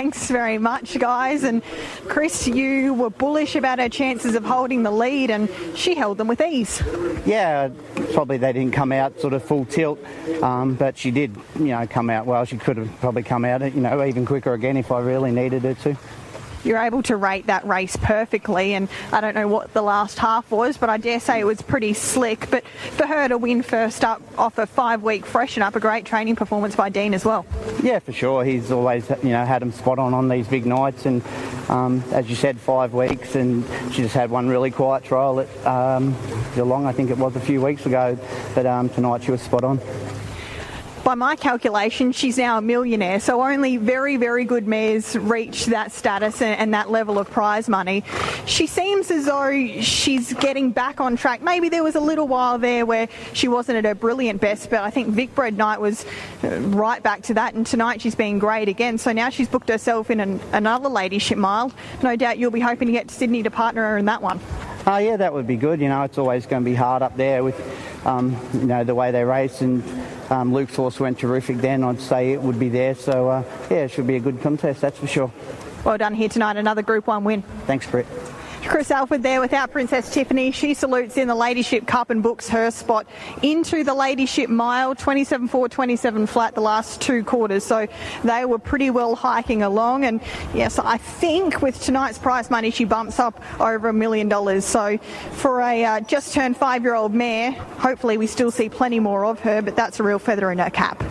Thanks very much, guys. And Chris, you were bullish about her chances of holding the lead, and she held them with ease. Yeah, probably they didn't come out sort of full tilt, um, but she did, you know, come out well. She could have probably come out, you know, even quicker again if I really needed her to you're able to rate that race perfectly. And I don't know what the last half was, but I dare say it was pretty slick. But for her to win first up off a five week freshen up, a great training performance by Dean as well. Yeah, for sure. He's always, you know, had him spot on on these big nights. And um, as you said, five weeks. And she just had one really quiet trial at um, Geelong, I think it was a few weeks ago. But um, tonight she was spot on by my calculation, she's now a millionaire. So only very, very good mares reach that status and, and, that level of prize money. She seems as though she's getting back on track. Maybe there was a little while there where she wasn't at her brilliant best, but I think Vicbred Night was uh, right back to that. And tonight she's been great again. So now she's booked herself in an, another ladyship mile. No doubt you'll be hoping to get to Sydney to partner her in that one. Oh, uh, yeah, that would be good. You know, it's always going to be hard up there with, um, you know, the way they race and um, Luke's horse went terrific then. I'd say it would be there. So, uh, yeah, it should be a good contest, that's for sure. Well done here tonight. Another Group 1 win. Thanks, Brett. Chris Alford there with our Princess Tiffany. She salutes in the Ladyship Cup and books her spot into the Ladyship Mile, 27-4, 27 flat the last two quarters. So they were pretty well hiking along. And yes, I think with tonight's prize money, she bumps up over a million dollars. So for a uh, just turned five-year-old mare, hopefully we still see plenty more of her, but that's a real feather in her cap.